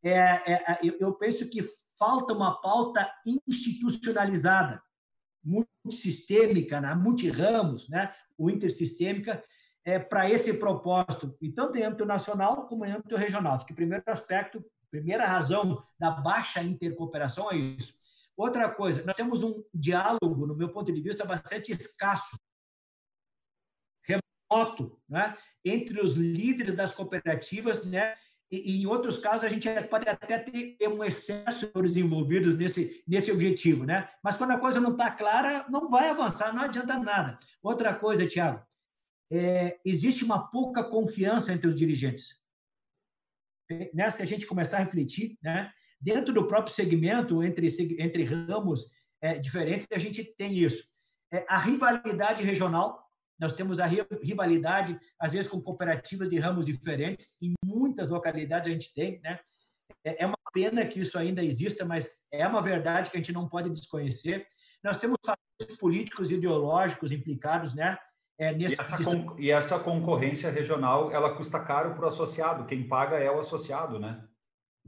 é, é, é eu penso que falta uma pauta institucionalizada, multissistêmica, né, multiramos, né, ou intersistêmica, é, para esse propósito, tanto em âmbito nacional como em âmbito regional. Acho que o primeiro aspecto Primeira razão da baixa intercooperação é isso. Outra coisa, nós temos um diálogo, no meu ponto de vista, bastante escasso, remoto, né? entre os líderes das cooperativas, né? E, em outros casos, a gente pode até ter um excesso de desenvolvidos nesse, nesse objetivo, né? Mas quando a coisa não está clara, não vai avançar, não adianta nada. Outra coisa, Tiago, é, existe uma pouca confiança entre os dirigentes. Né? Se a gente começar a refletir, né? dentro do próprio segmento, entre, entre ramos é, diferentes, a gente tem isso. É, a rivalidade regional, nós temos a rivalidade, às vezes, com cooperativas de ramos diferentes. Em muitas localidades a gente tem, né? É, é uma pena que isso ainda exista, mas é uma verdade que a gente não pode desconhecer. Nós temos fatores políticos e ideológicos implicados, né? É, nesse... e, essa e, essa concorrência regional, ela custa caro para o associado. Quem paga é o associado, né?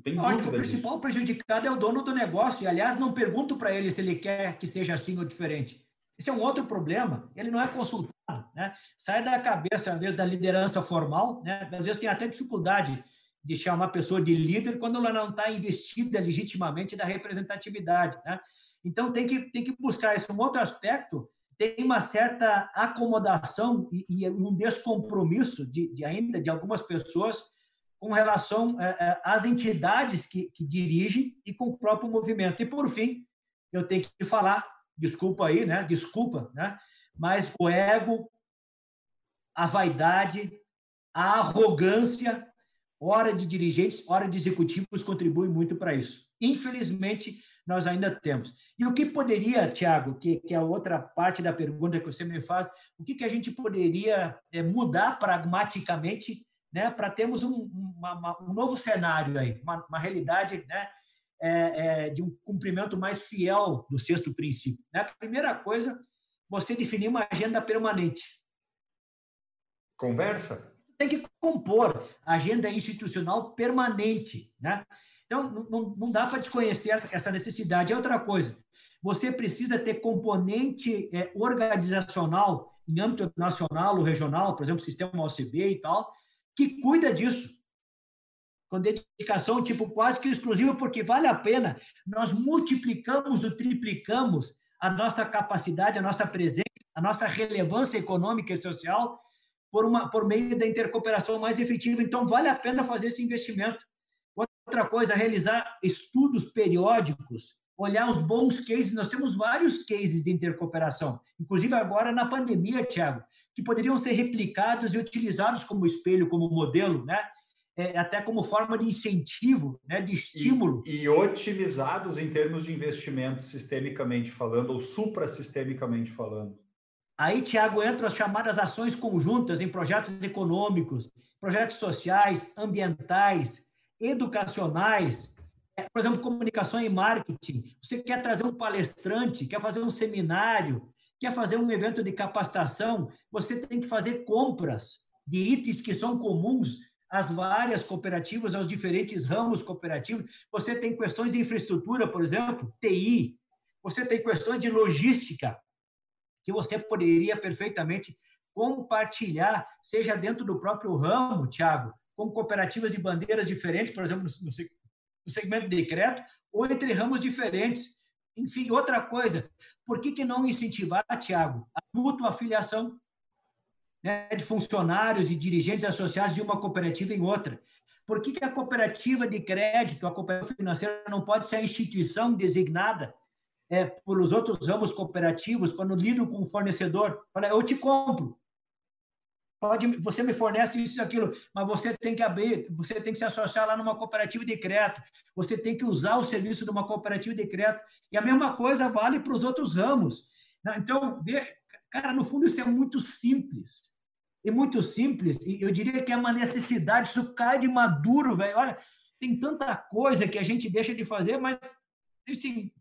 Tem Eu acho que o principal disso. prejudicado é o dono do negócio. E, aliás, não pergunto para ele se ele quer que seja assim ou diferente. Esse é um outro problema. Ele não é consultado. Né? Sai da cabeça, às vezes, da liderança formal. Né? Às vezes tem até dificuldade de chamar a pessoa de líder quando ela não está investida legitimamente da representatividade. Né? Então, tem que, tem que buscar isso. Um outro aspecto tem uma certa acomodação e, e um descompromisso de, de, ainda de algumas pessoas com relação é, é, às entidades que, que dirigem e com o próprio movimento. E, por fim, eu tenho que falar, desculpa aí, né? Desculpa, né? Mas o ego, a vaidade, a arrogância, hora de dirigentes, hora de executivos contribuem muito para isso. Infelizmente, nós ainda temos. E o que poderia, Tiago, que, que é a outra parte da pergunta que você me faz, o que, que a gente poderia é, mudar pragmaticamente né, para termos um, uma, um novo cenário aí, uma, uma realidade né, é, é, de um cumprimento mais fiel do sexto princípio. Né? A primeira coisa, você definir uma agenda permanente. Conversa? Tem que compor agenda institucional permanente. Né? Então, não, não dá para desconhecer essa necessidade. É outra coisa. Você precisa ter componente é, organizacional em âmbito nacional ou regional, por exemplo, sistema OCB e tal, que cuida disso. Com dedicação, tipo, quase que exclusiva, porque vale a pena. Nós multiplicamos ou triplicamos a nossa capacidade, a nossa presença, a nossa relevância econômica e social por, uma, por meio da intercooperação mais efetiva. Então, vale a pena fazer esse investimento. Outra coisa, realizar estudos periódicos, olhar os bons cases. Nós temos vários cases de intercooperação, inclusive agora na pandemia, Tiago, que poderiam ser replicados e utilizados como espelho, como modelo, né? É, até como forma de incentivo, né, de estímulo. E, e otimizados em termos de investimento, sistemicamente falando, ou suprassistemicamente falando. Aí, Tiago, entram as chamadas ações conjuntas em projetos econômicos, projetos sociais, ambientais, educacionais, é, por exemplo, comunicação e marketing. Você quer trazer um palestrante, quer fazer um seminário, quer fazer um evento de capacitação, você tem que fazer compras de itens que são comuns às várias cooperativas, aos diferentes ramos cooperativos. Você tem questões de infraestrutura, por exemplo, TI. Você tem questões de logística, que você poderia perfeitamente compartilhar, seja dentro do próprio ramo, Tiago, com cooperativas de bandeiras diferentes, por exemplo, no segmento de crédito, ou entre ramos diferentes. Enfim, outra coisa, por que, que não incentivar, Tiago, a mútua afiliação né, de funcionários e dirigentes associados de uma cooperativa em outra? Por que, que a cooperativa de crédito, a cooperativa financeira, não pode ser a instituição designada é, pelos outros ramos cooperativos quando lidam com o fornecedor? Fala, eu te compro, pode, você me fornece isso e aquilo, mas você tem que abrir, você tem que se associar lá numa cooperativa de crédito, você tem que usar o serviço de uma cooperativa de crédito, e a mesma coisa vale para os outros ramos. Né? Então, cara, no fundo isso é muito simples, e muito simples, e eu diria que é uma necessidade, isso cai de maduro, velho, olha, tem tanta coisa que a gente deixa de fazer, mas, assim,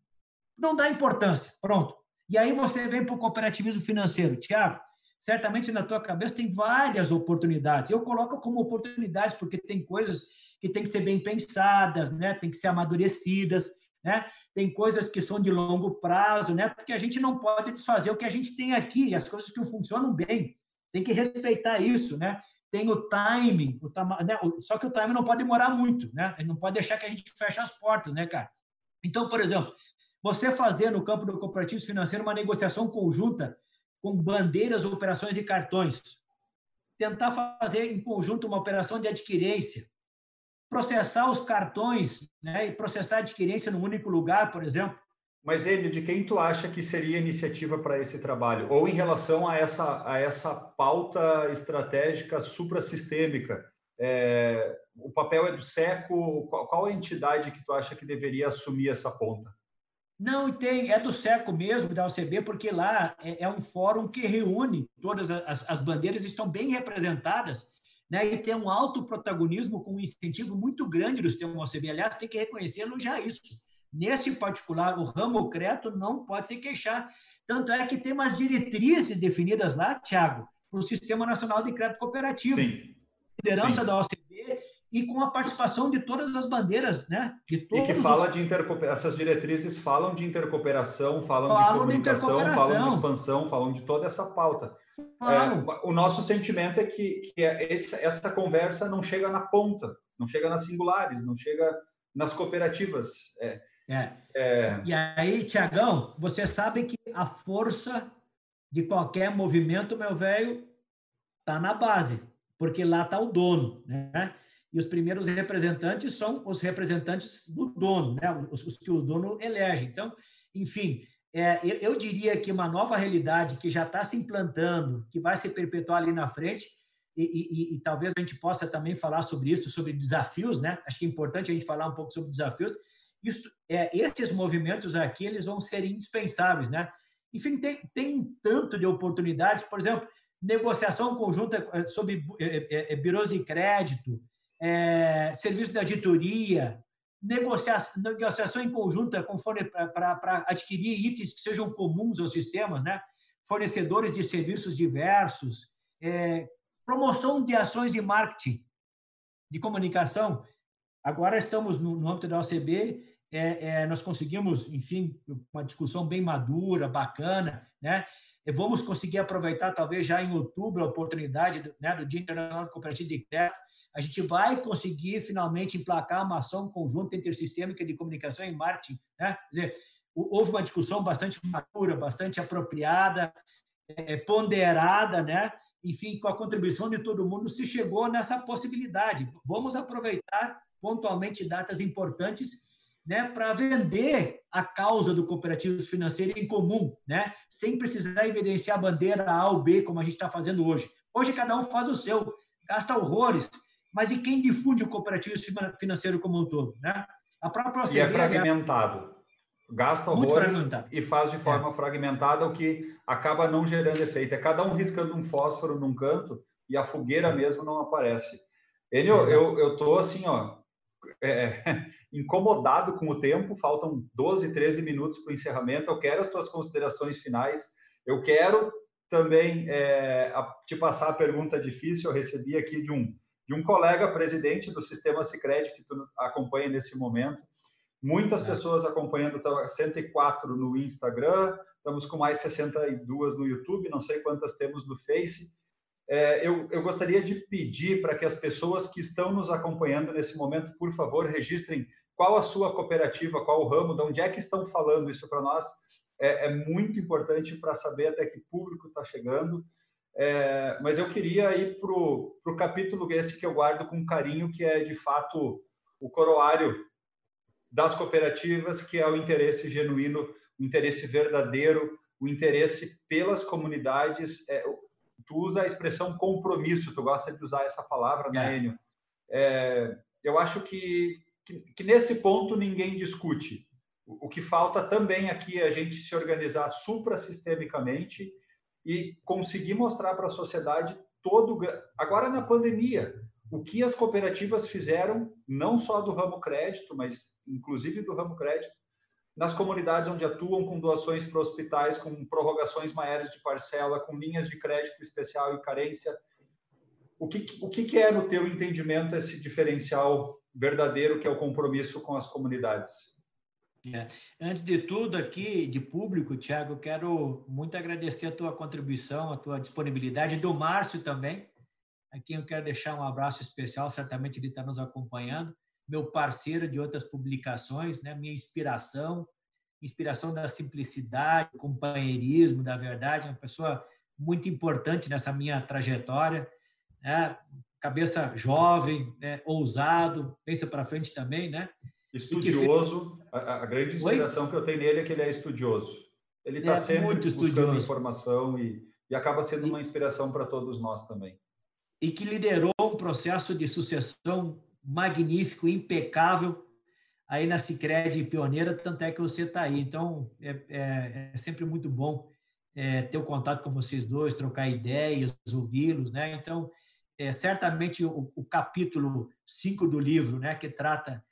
não dá importância, pronto. E aí você vem para o cooperativismo financeiro, Tiago, certamente na tua cabeça tem várias oportunidades. Eu coloco como oportunidades porque tem coisas que têm que ser bem pensadas, né? Tem que ser amadurecidas, né? Tem coisas que são de longo prazo, né? Porque a gente não pode desfazer o que a gente tem aqui, as coisas que funcionam bem. Tem que respeitar isso, né? tem o timing, o tam... né? só que o timing não pode demorar muito, né? Não pode deixar que a gente feche as portas, né, cara? Então, por exemplo, você fazer no campo do cooperativo financeiro uma negociação conjunta com bandeiras, operações e cartões, tentar fazer em conjunto uma operação de adquirência, processar os cartões né, e processar a adquirência num único lugar, por exemplo, mas, ele, de quem tu acha que seria iniciativa para esse trabalho? Ou em relação a essa, a essa pauta estratégica suprassistêmica? É, o papel é do SECO? Qual, qual a entidade que tu acha que deveria assumir essa ponta? Não, tem, é do SECO mesmo, da OCB, porque lá é, é um fórum que reúne todas as, as bandeiras, estão bem representadas, né, e tem um alto protagonismo com um incentivo muito grande do sistema OCB. Aliás, tem que reconhecer já isso Nesse particular, o ramo crédito não pode se queixar. Tanto é que tem umas diretrizes definidas lá, Tiago, para o Sistema Nacional de Crédito Cooperativo. Sim. Liderança Sim. da OCB e com a participação de todas as bandeiras, né? De todos e que fala os... de intercooperação, essas diretrizes falam de intercooperação, falam, falam de comunicação, de falam de expansão, falam de toda essa pauta. É, o nosso sentimento é que, que é essa conversa não chega na ponta, não chega nas singulares, não chega nas cooperativas. É, é. é. E aí, Tiagão, você sabe que a força de qualquer movimento, meu velho, está na base, porque lá está o dono, né? E os primeiros representantes são os representantes do dono, né? Os, os que o dono elege. Então, enfim, é, eu, eu, diria que uma nova realidade que já está se implantando, que vai se perpetuar ali na frente, e, e, e, talvez a gente possa também falar sobre isso, sobre desafios, né? Acho que é importante a gente falar um pouco sobre desafios, isso, é, esses movimentos aqui eles vão ser indispensáveis, né? Enfim, tem, tem um tanto de oportunidades, por exemplo, negociação conjunta eh, sobre é, é, birôs de crédito, é, serviço de auditoria, negociação, negociação em conjunta para adquirir itens que sejam comuns aos sistemas, né? fornecedores de serviços diversos, é, promoção de ações de marketing, de comunicação. Agora estamos no, no âmbito da OCB, é, é, nós conseguimos, enfim, uma discussão bem madura, bacana, né? Vamos conseguir aproveitar, talvez já em outubro, a oportunidade do, né, do Dia Internacional de Cooperativa de Crédito. A gente vai conseguir finalmente emplacar uma ação conjunta intersistêmica de comunicação e marketing. Né? Quer dizer, houve uma discussão bastante madura, bastante apropriada, é, ponderada, né? enfim, com a contribuição de todo mundo, se chegou nessa possibilidade. Vamos aproveitar pontualmente datas importantes né, para vender a causa do cooperativo financeiro em comum, né, sem precisar evidenciar a bandeira A ou B, como a gente está fazendo hoje. Hoje cada um faz o seu, gasta horrores, mas e quem difunde o cooperativo financeiro como um todo? Né? A própria OCDE, e é fragmentado. Gasta horrores e faz de forma é. fragmentada, o que acaba não gerando efeito. É cada um riscando um fósforo num canto e a fogueira mesmo não aparece. Enio, eu, eu tô assim, ó, é, incomodado com o tempo, faltam 12, 13 minutos para o encerramento. Eu quero as tuas considerações finais. Eu quero também é, a, te passar a pergunta difícil. Eu recebi aqui de um, de um colega presidente do sistema Sicredi que tu nos acompanha nesse momento. Muitas é. pessoas acompanhando, 104 no Instagram, estamos com mais 62 no YouTube, não sei quantas temos no Face é, eu, eu gostaria de pedir para que as pessoas que estão nos acompanhando nesse momento, por favor, registrem qual a sua cooperativa, qual o ramo, de onde é que estão falando isso para nós. É, é, muito importante para saber até que público está chegando. É, mas eu queria ir para o capítulo esse que eu guardo com carinho, que é de fato o coroário das cooperativas, que é o interesse genuíno, o interesse verdadeiro, o interesse pelas comunidades, é, tu usa a expressão compromisso, tu gosta de usar essa palavra, né. Enio? É, eu acho que, que, que, nesse ponto ninguém discute. O, o, que falta também aqui é a gente se organizar suprassistemicamente e conseguir mostrar para a sociedade todo. Agora, na pandemia, o que as cooperativas fizeram, não só do ramo crédito, mas inclusive do ramo crédito, nas comunidades onde atuam com doações para hospitais, com prorrogações maiores de parcela, com linhas de crédito especial e carência. O que, o que é, no teu entendimento, esse diferencial verdadeiro que é o compromisso com as comunidades? É. Antes de tudo aqui, de público, Tiago, quero muito agradecer a tua contribuição, a tua disponibilidade, do Márcio também, a quem eu quero deixar um abraço especial, certamente ele está nos acompanhando, meu parceiro de outras publicações, né? minha inspiração, inspiração da simplicidade, companheirismo, da verdade, uma pessoa muito importante nessa minha trajetória, né? cabeça jovem, né? ousado, pensa para frente também, né? Estudioso, fez... a, a, grande inspiração Oi? que eu tenho nele é que ele é estudioso. Ele está é sempre muito buscando estudioso. informação e, e acaba sendo uma inspiração para todos nós também. E que liderou um processo de sucessão magnífico, impecável, aí na Cicred Pioneira, tanto é que você está aí. Então, é, é, é, sempre muito bom é, ter o um contato com vocês dois, trocar ideias, ouvi-los, né? Então, é, certamente o, o capítulo 5 do livro, né, que trata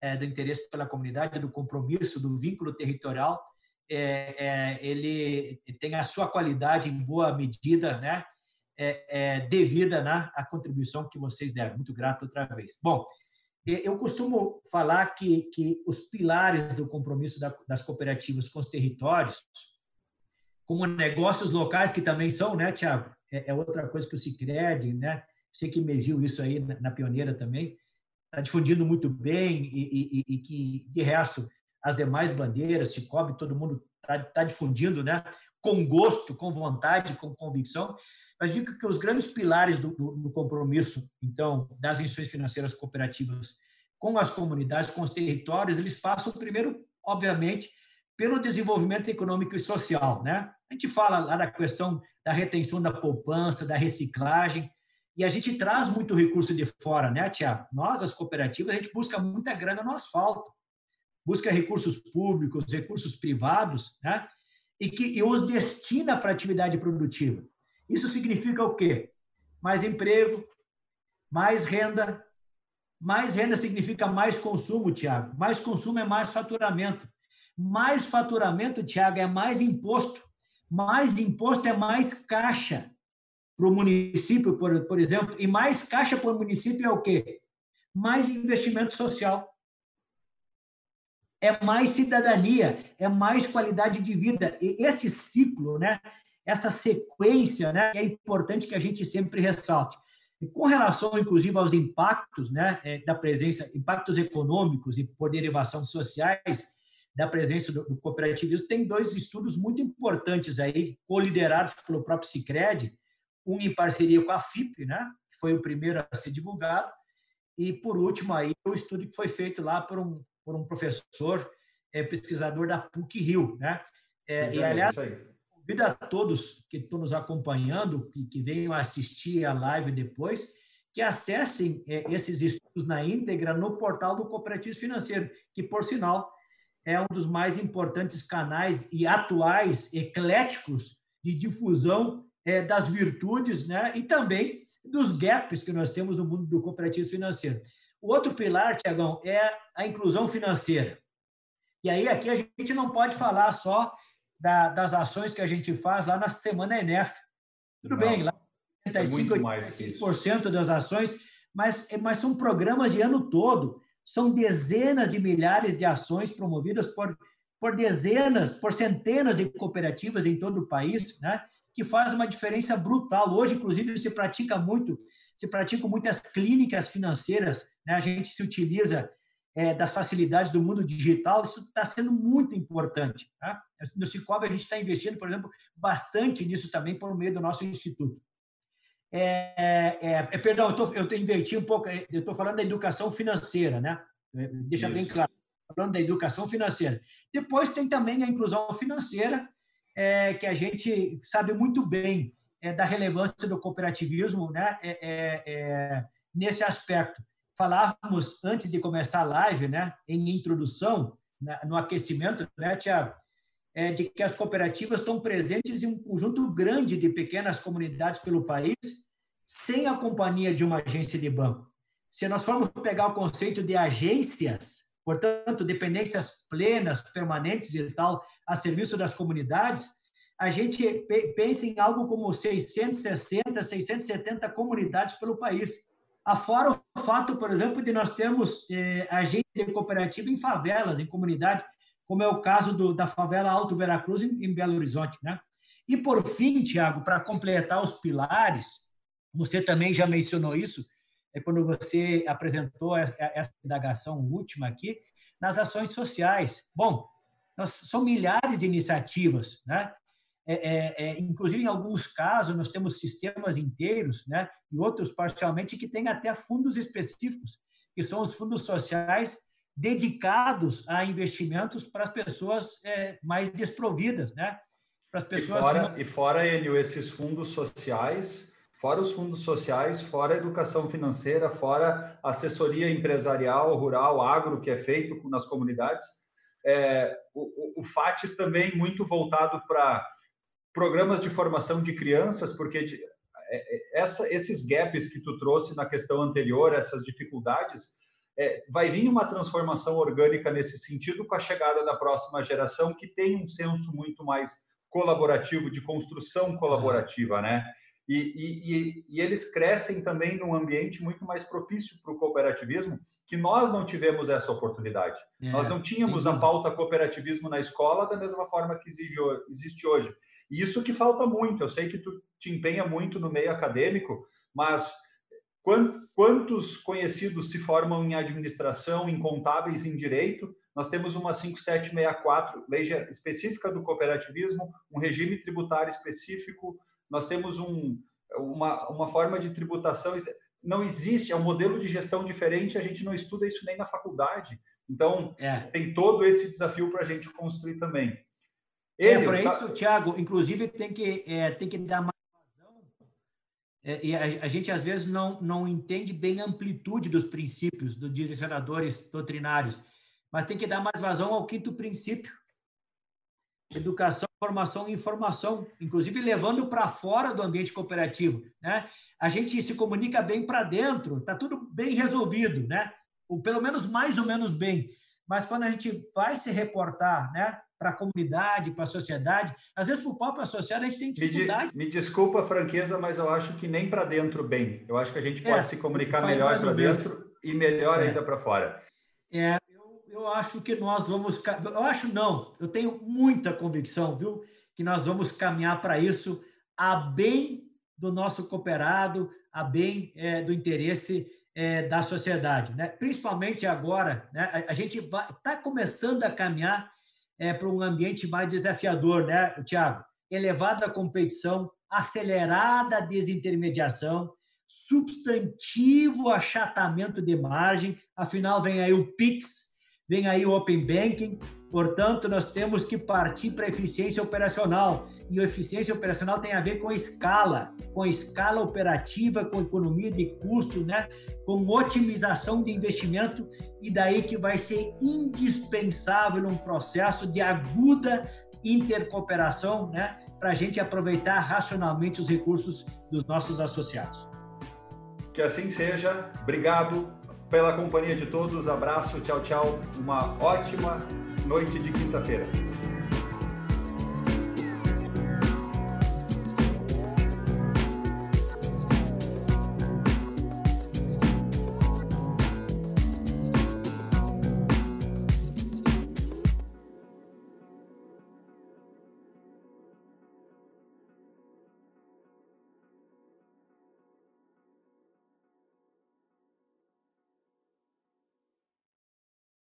é, do interesse pela comunidade, do compromisso, do vínculo territorial, é, ele tem a sua qualidade em boa medida, né? É, é, devida né, à contribuição que vocês deram. Muito grato outra vez. Bom, eu costumo falar que, que os pilares do compromisso da, das cooperativas com os territórios, como negócios locais, que também são, né, Tiago? É, é, outra coisa que o Cicred, né? Sei que emergiu isso aí na, na Pioneira também, está difundindo muito bem e, e, e, que, de resto, as demais bandeiras, cobre, todo mundo está tá difundindo, né? com gosto, com vontade, com convicção. Mas digo que os grandes pilares do, do, do compromisso, então, das instituições financeiras cooperativas com as comunidades, com os territórios, eles passam primeiro, obviamente, pelo desenvolvimento econômico e social, né? A gente fala lá da questão da retenção da poupança, da reciclagem, e a gente traz muito recurso de fora, né, Tiago? Nós, as cooperativas, a gente busca muita grana no asfalto, busca recursos públicos, recursos privados, né? E que e os destina para atividade produtiva. Isso significa o quê? Mais emprego, mais renda. Mais renda significa mais consumo, Tiago. Mais consumo é mais faturamento. Mais faturamento, Tiago, é mais imposto. Mais imposto é mais caixa para o município, por, por exemplo, e mais caixa para o município é o quê? Mais investimento social. É mais cidadania, é mais qualidade de vida. E esse ciclo, né? essa sequência, né? é importante que a gente sempre ressalte. E com relação, inclusive, aos impactos né, é, da presença, impactos econômicos e por derivação sociais da presença do, do cooperativismo, tem dois estudos muito importantes aí, co-liderados pelo próprio Cicred, um em parceria com a FIP, né, que foi o primeiro a ser divulgado, e por último aí o estudo que foi feito lá por um, por um professor é, pesquisador da PUC Rio, né? É, e aliás, convido a todos que estão nos acompanhando e que venham assistir a live depois, que acessem é, esses estudos na íntegra no portal do Cooperativo Financeiro, que por sinal é um dos mais importantes canais e atuais ecléticos de difusão é, das virtudes né, e também dos gaps que nós temos no mundo do cooperativo financeiro. O outro pilar, Tiagão, é a inclusão financeira. E aí aqui a gente não pode falar só da, das ações que a gente faz lá na Semana ENEF. Tudo não, bem, lá 85, 86% das ações, mas, mas são programas de ano todo. São dezenas de milhares de ações promovidas por, por dezenas, por centenas de cooperativas em todo o país, né? que faz uma diferença brutal. Hoje, inclusive, se pratica muito, se praticam muitas clínicas financeiras, né? a gente se utiliza é, das facilidades do mundo digital, isso está sendo muito importante. Tá? No Cicobi, a gente está investindo, por exemplo, bastante nisso também por meio do nosso instituto. É, é, é perdão, eu, tô, eu inverti um pouco, eu estou falando da educação financeira, né? Deixa isso. bem claro, falando da educação financeira. Depois tem também a inclusão financeira, é, que a gente sabe muito bem é, da relevância do cooperativismo né, é, é, é nesse aspecto. Falávamos antes de começar a live, né, em introdução, né, no aquecimento, né, Tiago, é, de que as cooperativas estão presentes em um conjunto grande de pequenas comunidades pelo país, sem a companhia de uma agência de banco. Se nós formos pegar o conceito de agências, portanto, dependências plenas, permanentes e tal, a serviço das comunidades, a gente pensa em algo como 660, 670 comunidades pelo país. Afora o fato, por exemplo, de nós termos eh, agência cooperativa em favelas, em comunidades, como é o caso do, da favela Alto Veracruz, em, em Belo Horizonte. Né? E, por fim, Tiago, para completar os pilares, Você também já mencionou isso, é quando você apresentou essa, essa indagação última aqui, nas ações sociais. Bom, nós, são milhares de iniciativas, né? É, é, é, inclusive, em alguns casos, nós temos sistemas inteiros, né? e outros parcialmente, que têm até fundos específicos, que são os fundos sociais dedicados a investimentos para as pessoas é, mais desprovidas, né? Para as pessoas. E fora, e fora Enio, esses fundos sociais, fora os fundos sociais, fora educação financeira, fora assessoria empresarial, rural, agro que é feito nas comunidades, é, o, o FATES também muito voltado para programas de formação de crianças, porque é, é, essa, esses gaps que tu trouxe na questão anterior, essas dificuldades, é, vai vir uma transformação orgânica nesse sentido com a chegada da próxima geração, que tem um senso muito mais colaborativo, de construção colaborativa, né? E, e, e, eles crescem também num ambiente muito mais propício para o cooperativismo, que nós não tivemos essa oportunidade. É, nós não tínhamos a pauta cooperativismo na escola da mesma forma que exige, existe hoje. E isso que falta muito. Eu sei que tu te empenha muito no meio acadêmico, mas quantos conhecidos se formam em administração, em contábeis, em direito? Nós temos uma 5764, lei específica do cooperativismo, um regime tributário específico, nós temos um, uma, uma forma de tributação. Não existe, é um modelo de gestão diferente, a gente não estuda isso nem na faculdade. Então, é. tem todo esse desafio para a gente construir também. Ele, é, para tá... isso, Tiago, inclusive tem que, é, tem que dar mais razão. É, e a, a, gente, às vezes, não, não entende bem a amplitude dos princípios dos direcionadores doutrinários, mas tem que dar mais vazão ao quinto princípio. Educação, formação e informação, inclusive levando para fora do ambiente cooperativo. Né? A gente se comunica bem para dentro, está tudo bem resolvido, né? ou pelo menos mais ou menos bem. Mas quando a gente vai se reportar né, para a comunidade, para a sociedade. Às vezes, para o próprio associado, a gente tem dificuldade. Me, me desculpa a franqueza, mas eu acho que nem para dentro bem. Eu acho que a gente pode é, se comunicar melhor para dentro e melhor é. ainda para fora. É, eu, eu acho que nós vamos. Eu acho não, eu tenho muita convicção, viu, que nós vamos caminhar para isso a bem do nosso cooperado, a bem é, do interesse é, da sociedade, né? Principalmente agora, né? A, a gente está começando a caminhar é, para um ambiente mais desafiador, né, Tiago? Elevada competição, acelerada desintermediação, substantivo achatamento de margem, afinal vem aí o PIX, vem aí o Open Banking, portanto, nós temos que partir para eficiência operacional. E eficiência operacional tem a ver com escala, com escala operativa, com economia de custo, né? com otimização de investimento, e daí que vai ser indispensável um processo de aguda intercooperação né? para a gente aproveitar racionalmente os recursos dos nossos associados. Que assim seja. Obrigado pela companhia de todos. Abraço, tchau, tchau. Uma ótima noite de quinta-feira.